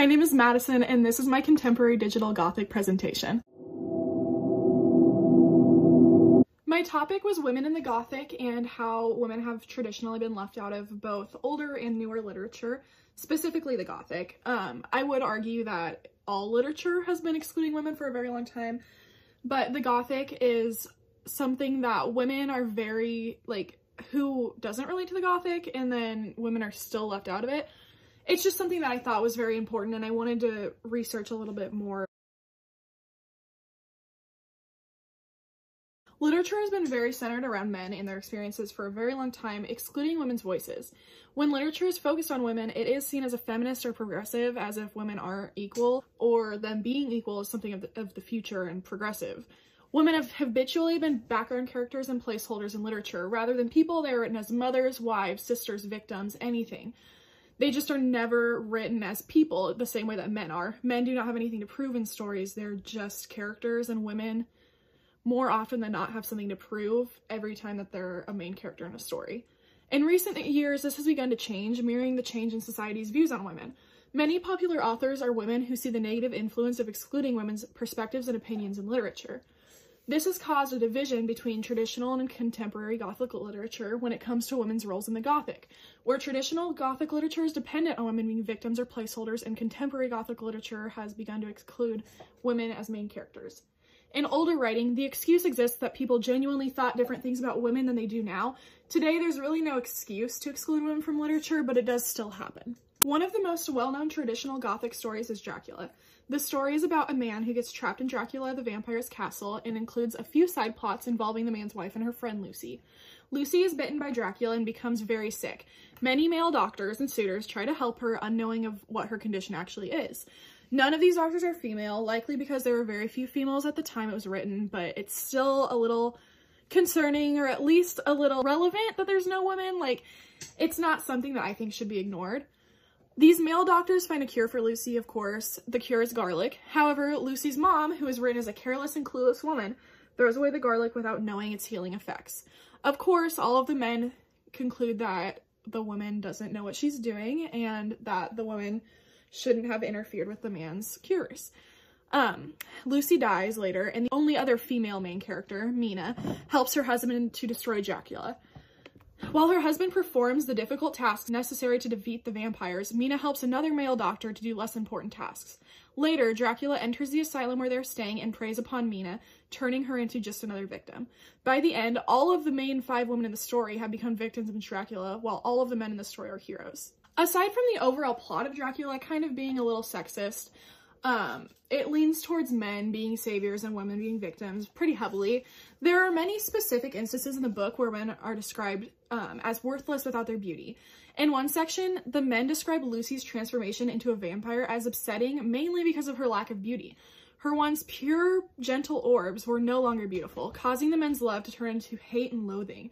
my name is Madison and this is my contemporary digital gothic presentation. My topic was women in the Gothic and how women have traditionally been left out of both older and newer literature, specifically the Gothic. Um, I would argue that all literature has been excluding women for a very long time, but the Gothic is something that women are very, like, who doesn't relate to the Gothic and then women are still left out of it. It's just something that I thought was very important and I wanted to research a little bit more. Literature has been very centered around men and their experiences for a very long time, excluding women's voices. When literature is focused on women, it is seen as a feminist or progressive, as if women are equal, or them being equal is something of the, of the future and progressive. Women have habitually been background characters and placeholders in literature. Rather than people, they are written as mothers, wives, sisters, victims, anything. They just are never written as people the same way that men are. Men do not have anything to prove in stories. They're just characters and women more often than not have something to prove every time that they're a main character in a story. In recent years, this has begun to change, mirroring the change in society's views on women. Many popular authors are women who see the negative influence of excluding women's perspectives and opinions in literature. This has caused a division between traditional and contemporary Gothic literature when it comes to women's roles in the Gothic, where traditional Gothic literature is dependent on women being victims or placeholders, and contemporary Gothic literature has begun to exclude women as main characters. In older writing, the excuse exists that people genuinely thought different things about women than they do now. Today, there's really no excuse to exclude women from literature, but it does still happen. One of the most well-known traditional Gothic stories is Dracula. The story is about a man who gets trapped in Dracula the vampire's castle and includes a few side plots involving the man's wife and her friend Lucy. Lucy is bitten by Dracula and becomes very sick. Many male doctors and suitors try to help her unknowing of what her condition actually is. None of these doctors are female, likely because there were very few females at the time it was written, but it's still a little concerning or at least a little relevant that there's no women. Like, it's not something that I think should be ignored. These male doctors find a cure for Lucy, of course. The cure is garlic. However, Lucy's mom, who is written as a careless and clueless woman, throws away the garlic without knowing its healing effects. Of course, all of the men conclude that the woman doesn't know what she's doing and that the woman shouldn't have interfered with the man's cures. Um, Lucy dies later, and the only other female main character, Mina, helps her husband to destroy Dracula. While her husband performs the difficult tasks necessary to defeat the vampires, Mina helps another male doctor to do less important tasks. Later, Dracula enters the asylum where they're staying and preys upon Mina, turning her into just another victim. By the end, all of the main five women in the story have become victims of Dracula, while all of the men in the story are heroes. Aside from the overall plot of Dracula kind of being a little sexist, um, it leans towards men being saviors and women being victims pretty heavily. There are many specific instances in the book where men are described um, as worthless without their beauty. In one section, the men describe Lucy's transformation into a vampire as upsetting, mainly because of her lack of beauty. Her once pure, gentle orbs were no longer beautiful, causing the men's love to turn into hate and loathing.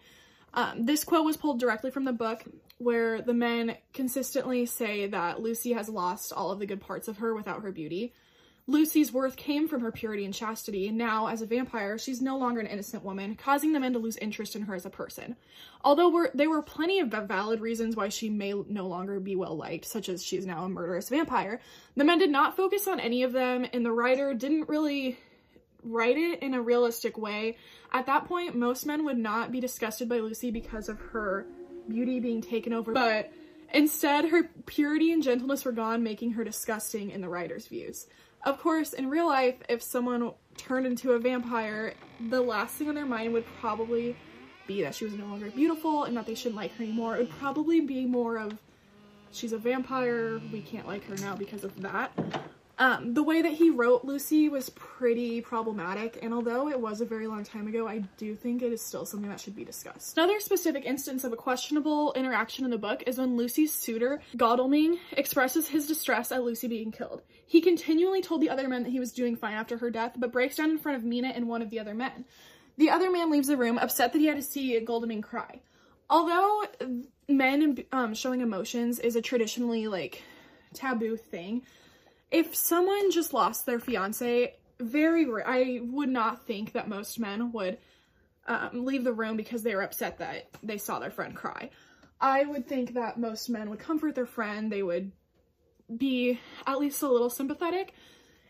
Um, this quote was pulled directly from the book, where the men consistently say that Lucy has lost all of the good parts of her without her beauty. Lucy's worth came from her purity and chastity. And now, as a vampire, she's no longer an innocent woman, causing the men to lose interest in her as a person. Although there were plenty of valid reasons why she may no longer be well liked, such as she's now a murderous vampire, the men did not focus on any of them, and the writer didn't really write it in a realistic way. At that point, most men would not be disgusted by Lucy because of her beauty being taken over, but instead her purity and gentleness were gone, making her disgusting in the writer's views. Of course, in real life, if someone turned into a vampire, the last thing on their mind would probably be that she was no longer beautiful and that they shouldn't like her anymore. It would probably be more of, she's a vampire, we can't like her now because of that. Um, the way that he wrote Lucy was pretty problematic, and although it was a very long time ago, I do think it is still something that should be discussed. Another specific instance of a questionable interaction in the book is when Lucy's suitor, Godalming, expresses his distress at Lucy being killed. He continually told the other men that he was doing fine after her death, but breaks down in front of Mina and one of the other men. The other man leaves the room, upset that he had to see Godalming cry. Although men um, showing emotions is a traditionally, like, taboo thing, if someone just lost their fiance, very I would not think that most men would um, leave the room because they were upset that they saw their friend cry. I would think that most men would comfort their friend, they would be at least a little sympathetic.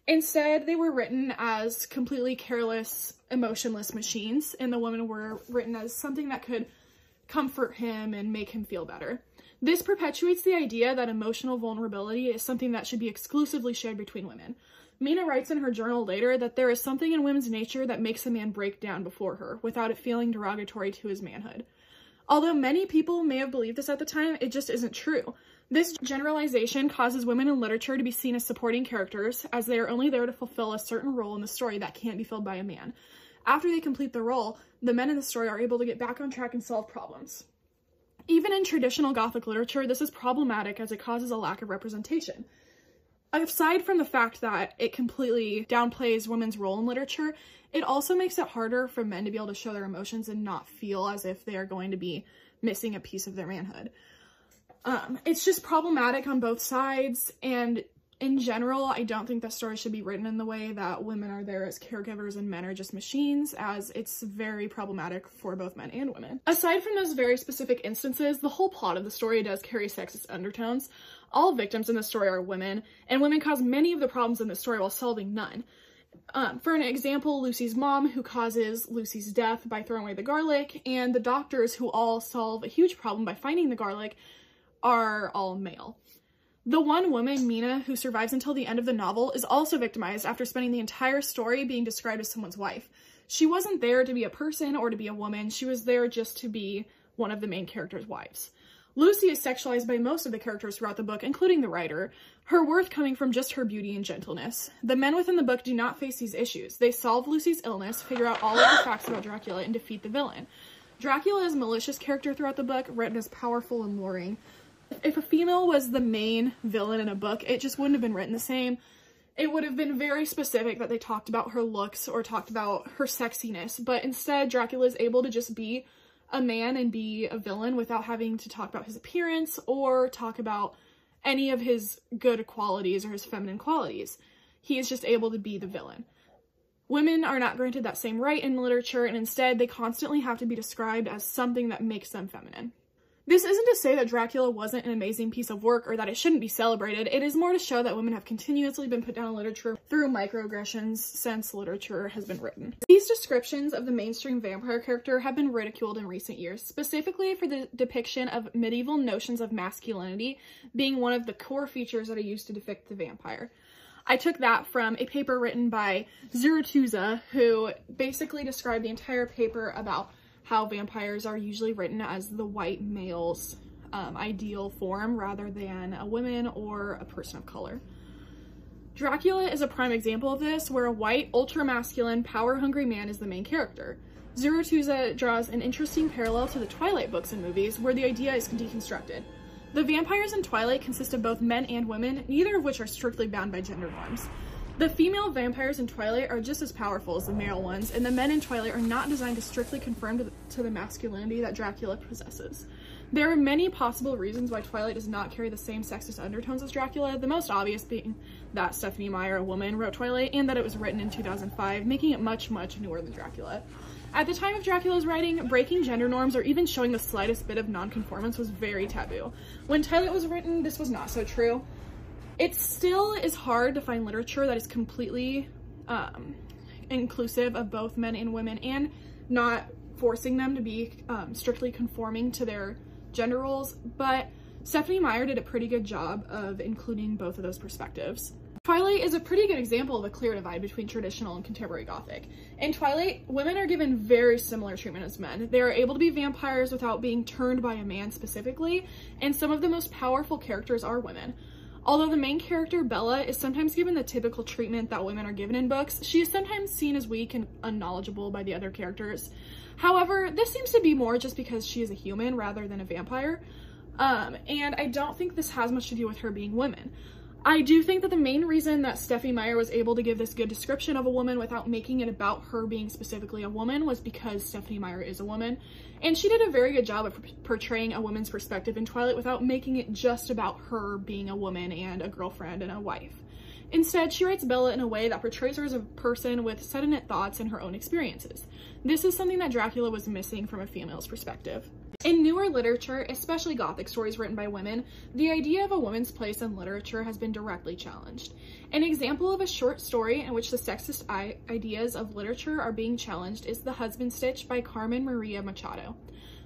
Instead, they were written as completely careless, emotionless machines, and the women were written as something that could comfort him and make him feel better. This perpetuates the idea that emotional vulnerability is something that should be exclusively shared between women. Mina writes in her journal later that there is something in women's nature that makes a man break down before her without it feeling derogatory to his manhood. Although many people may have believed this at the time, it just isn't true. This generalization causes women in literature to be seen as supporting characters, as they are only there to fulfill a certain role in the story that can't be filled by a man. After they complete the role, the men in the story are able to get back on track and solve problems. Even in traditional Gothic literature, this is problematic as it causes a lack of representation. Aside from the fact that it completely downplays women's role in literature, it also makes it harder for men to be able to show their emotions and not feel as if they are going to be missing a piece of their manhood. Um, it's just problematic on both sides, and in general, I don't think the story should be written in the way that women are there as caregivers and men are just machines, as it's very problematic for both men and women. Aside from those very specific instances, the whole plot of the story does carry sexist undertones. All victims in the story are women, and women cause many of the problems in the story while solving none. Um, for an example, Lucy's mom, who causes Lucy's death by throwing away the garlic, and the doctors, who all solve a huge problem by finding the garlic, are all male. The one woman, Mina, who survives until the end of the novel, is also victimized after spending the entire story being described as someone's wife. She wasn't there to be a person or to be a woman, she was there just to be one of the main character's wives. Lucy is sexualized by most of the characters throughout the book, including the writer, her worth coming from just her beauty and gentleness. The men within the book do not face these issues. They solve Lucy's illness, figure out all of the facts about Dracula, and defeat the villain. Dracula is a malicious character throughout the book, written as powerful and luring. If a female was the main villain in a book, it just wouldn't have been written the same. It would have been very specific that they talked about her looks or talked about her sexiness, but instead Dracula is able to just be a man and be a villain without having to talk about his appearance or talk about any of his good qualities or his feminine qualities. He is just able to be the villain. Women are not granted that same right in literature, and instead they constantly have to be described as something that makes them feminine. This isn't to say that Dracula wasn't an amazing piece of work or that it shouldn't be celebrated. It is more to show that women have continuously been put down in literature through microaggressions since literature has been written. These descriptions of the mainstream vampire character have been ridiculed in recent years, specifically for the depiction of medieval notions of masculinity being one of the core features that are used to depict the vampire. I took that from a paper written by Zurutuza, who basically described the entire paper about how vampires are usually written as the white male's um, ideal form rather than a woman or a person of color. Dracula is a prime example of this, where a white, ultra-masculine, power-hungry man is the main character. Zurutuza draws an interesting parallel to the Twilight books and movies, where the idea is deconstructed. The vampires in Twilight consist of both men and women, neither of which are strictly bound by gender norms. The female vampires in Twilight are just as powerful as the male ones, and the men in Twilight are not designed to strictly conform to the, to the masculinity that Dracula possesses. There are many possible reasons why Twilight does not carry the same sexist undertones as Dracula, the most obvious being that Stephenie Meyer, a woman, wrote Twilight and that it was written in 2005, making it much, much newer than Dracula. At the time of Dracula's writing, breaking gender norms or even showing the slightest bit of nonconformance was very taboo. When Twilight was written, this was not so true. It still is hard to find literature that is completely um, inclusive of both men and women and not forcing them to be um, strictly conforming to their gender roles, but Stephenie Meyer did a pretty good job of including both of those perspectives. Twilight is a pretty good example of a clear divide between traditional and contemporary Gothic. In Twilight, women are given very similar treatment as men. They are able to be vampires without being turned by a man specifically, and some of the most powerful characters are women. Although the main character, Bella, is sometimes given the typical treatment that women are given in books, she is sometimes seen as weak and unknowledgeable by the other characters. However, this seems to be more just because she is a human rather than a vampire. Um, and I don't think this has much to do with her being women. I do think that the main reason that Stephenie Meyer was able to give this good description of a woman without making it about her being specifically a woman was because Stephenie Meyer is a woman. And she did a very good job of portraying a woman's perspective in Twilight without making it just about her being a woman and a girlfriend and a wife. Instead, she writes Bella in a way that portrays her as a person with set-in-it thoughts and her own experiences. This is something that Dracula was missing from a female's perspective. In newer literature, especially Gothic stories written by women, the idea of a woman's place in literature has been directly challenged. An example of a short story in which the sexist ideas of literature are being challenged is The Husband Stitch by Carmen Maria Machado.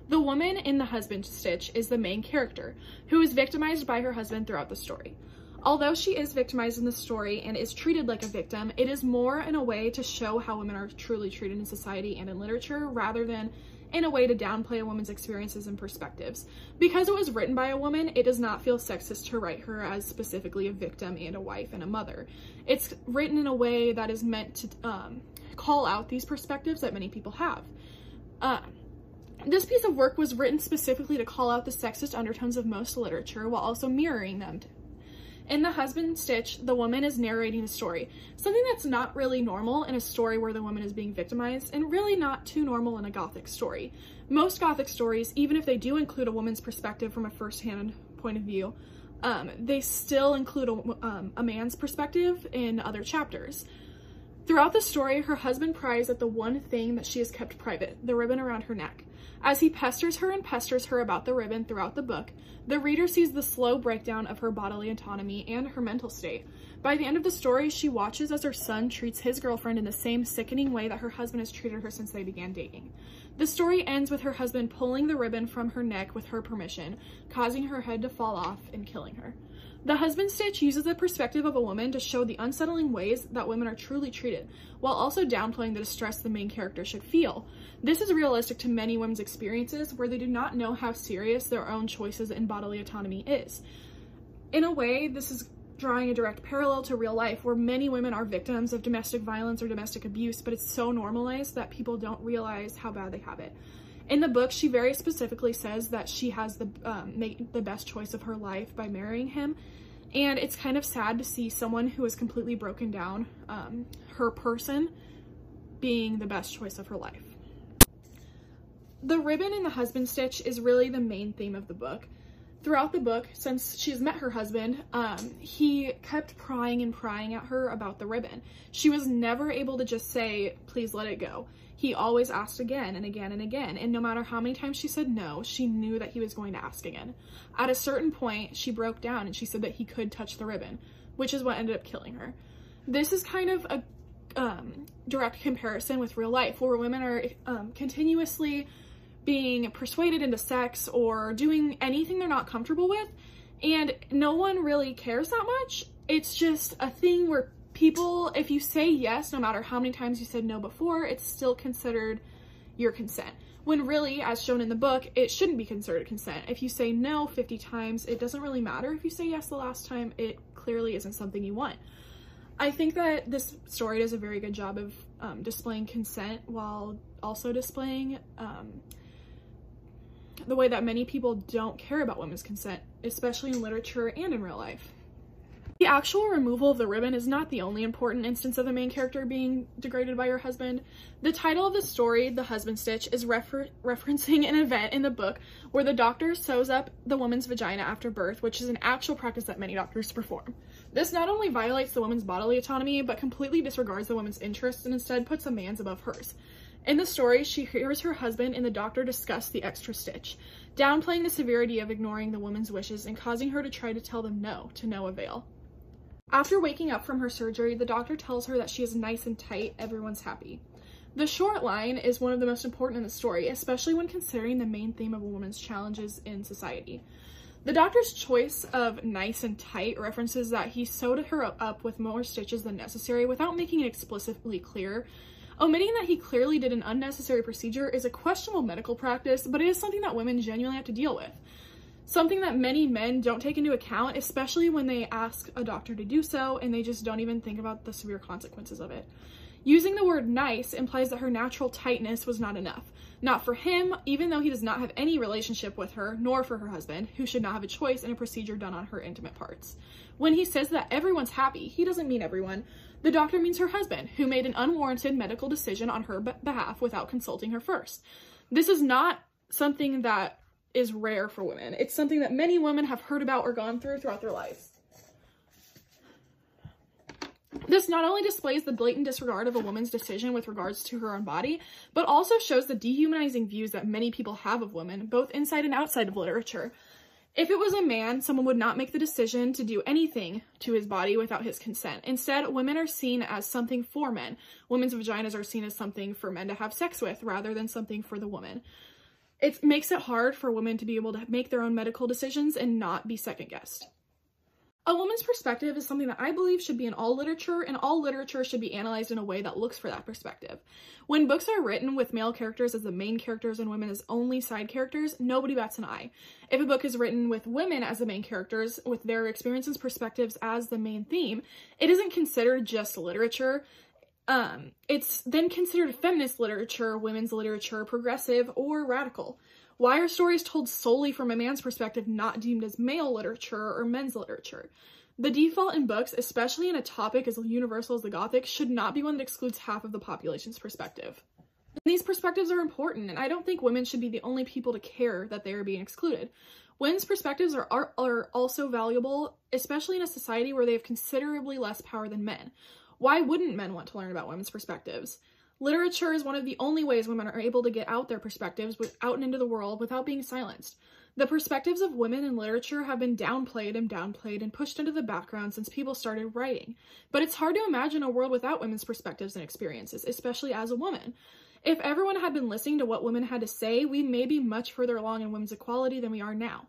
The woman in The Husband Stitch is the main character, who is victimized by her husband throughout the story. Although she is victimized in the story and is treated like a victim, it is more in a way to show how women are truly treated in society and in literature rather than in a way to downplay a woman's experiences and perspectives. Because it was written by a woman, it does not feel sexist to write her as specifically a victim and a wife and a mother. It's written in a way that is meant to um, call out these perspectives that many people have. Uh, this piece of work was written specifically to call out the sexist undertones of most literature while also mirroring them in The Husband Stitch, the woman is narrating the story, something that's not really normal in a story where the woman is being victimized, and really not too normal in a Gothic story. Most Gothic stories, even if they do include a woman's perspective from a first-hand point of view, um, they still include a, um, a man's perspective in other chapters. Throughout the story, her husband pries at the one thing that she has kept private, the ribbon around her neck. As he pesters her and pesters her about the ribbon throughout the book, the reader sees the slow breakdown of her bodily autonomy and her mental state. By the end of the story, she watches as her son treats his girlfriend in the same sickening way that her husband has treated her since they began dating. The story ends with her husband pulling the ribbon from her neck with her permission, causing her head to fall off and killing her. The husband stitch uses the perspective of a woman to show the unsettling ways that women are truly treated, while also downplaying the distress the main character should feel. This is realistic to many women's experiences where they do not know how serious their own choices in bodily autonomy is. In a way, this is drawing a direct parallel to real life where many women are victims of domestic violence or domestic abuse, but it's so normalized that people don't realize how bad they have it. In the book, she very specifically says that she has the um, make the best choice of her life by marrying him, and it's kind of sad to see someone who is completely broken down, um, her person, being the best choice of her life. The ribbon in the husband stitch is really the main theme of the book. Throughout the book, since she's met her husband, um, he kept prying and prying at her about the ribbon. She was never able to just say, please let it go. He always asked again and again and again, and no matter how many times she said no, she knew that he was going to ask again. At a certain point, she broke down and she said that he could touch the ribbon, which is what ended up killing her. This is kind of a um, direct comparison with real life, where women are um, continuously being persuaded into sex or doing anything they're not comfortable with, and no one really cares that much. It's just a thing where people, if you say yes, no matter how many times you said no before, it's still considered your consent. When really, as shown in the book, it shouldn't be considered consent. If you say no 50 times, it doesn't really matter. If you say yes the last time, it clearly isn't something you want. I think that this story does a very good job of um, displaying consent while also displaying um, the way that many people don't care about women's consent, especially in literature and in real life. The actual removal of the ribbon is not the only important instance of the main character being degraded by her husband. The title of the story, The Husband Stitch, is refer referencing an event in the book where the doctor sews up the woman's vagina after birth, which is an actual practice that many doctors perform. This not only violates the woman's bodily autonomy, but completely disregards the woman's interests and instead puts a man's above hers. In the story, she hears her husband and the doctor discuss the extra stitch, downplaying the severity of ignoring the woman's wishes and causing her to try to tell them no, to no avail. After waking up from her surgery, the doctor tells her that she is nice and tight, everyone's happy. The short line is one of the most important in the story, especially when considering the main theme of a woman's challenges in society. The doctor's choice of nice and tight references that he sewed her up with more stitches than necessary without making it explicitly clear. Omitting that he clearly did an unnecessary procedure is a questionable medical practice, but it is something that women genuinely have to deal with. Something that many men don't take into account, especially when they ask a doctor to do so and they just don't even think about the severe consequences of it. Using the word nice implies that her natural tightness was not enough. Not for him, even though he does not have any relationship with her, nor for her husband, who should not have a choice in a procedure done on her intimate parts. When he says that everyone's happy, he doesn't mean everyone. The doctor means her husband, who made an unwarranted medical decision on her behalf without consulting her first. This is not something that is rare for women. It's something that many women have heard about or gone through throughout their lives. This not only displays the blatant disregard of a woman's decision with regards to her own body, but also shows the dehumanizing views that many people have of women, both inside and outside of literature. If it was a man, someone would not make the decision to do anything to his body without his consent. Instead, women are seen as something for men. Women's vaginas are seen as something for men to have sex with rather than something for the woman. It makes it hard for women to be able to make their own medical decisions and not be second guessed. A woman's perspective is something that I believe should be in all literature, and all literature should be analyzed in a way that looks for that perspective. When books are written with male characters as the main characters and women as only side characters, nobody bats an eye. If a book is written with women as the main characters, with their experiences, perspectives as the main theme, it isn't considered just literature. Um, it's then considered feminist literature, women's literature, progressive, or radical. Why are stories told solely from a man's perspective not deemed as male literature or men's literature? The default in books, especially in a topic as universal as the Gothic, should not be one that excludes half of the population's perspective. These perspectives are important, and I don't think women should be the only people to care that they are being excluded. Women's perspectives are, are, are also valuable, especially in a society where they have considerably less power than men. Why wouldn't men want to learn about women's perspectives? Literature is one of the only ways women are able to get out their perspectives out and into the world without being silenced. The perspectives of women in literature have been downplayed and downplayed and pushed into the background since people started writing. But it's hard to imagine a world without women's perspectives and experiences, especially as a woman. If everyone had been listening to what women had to say, we may be much further along in women's equality than we are now.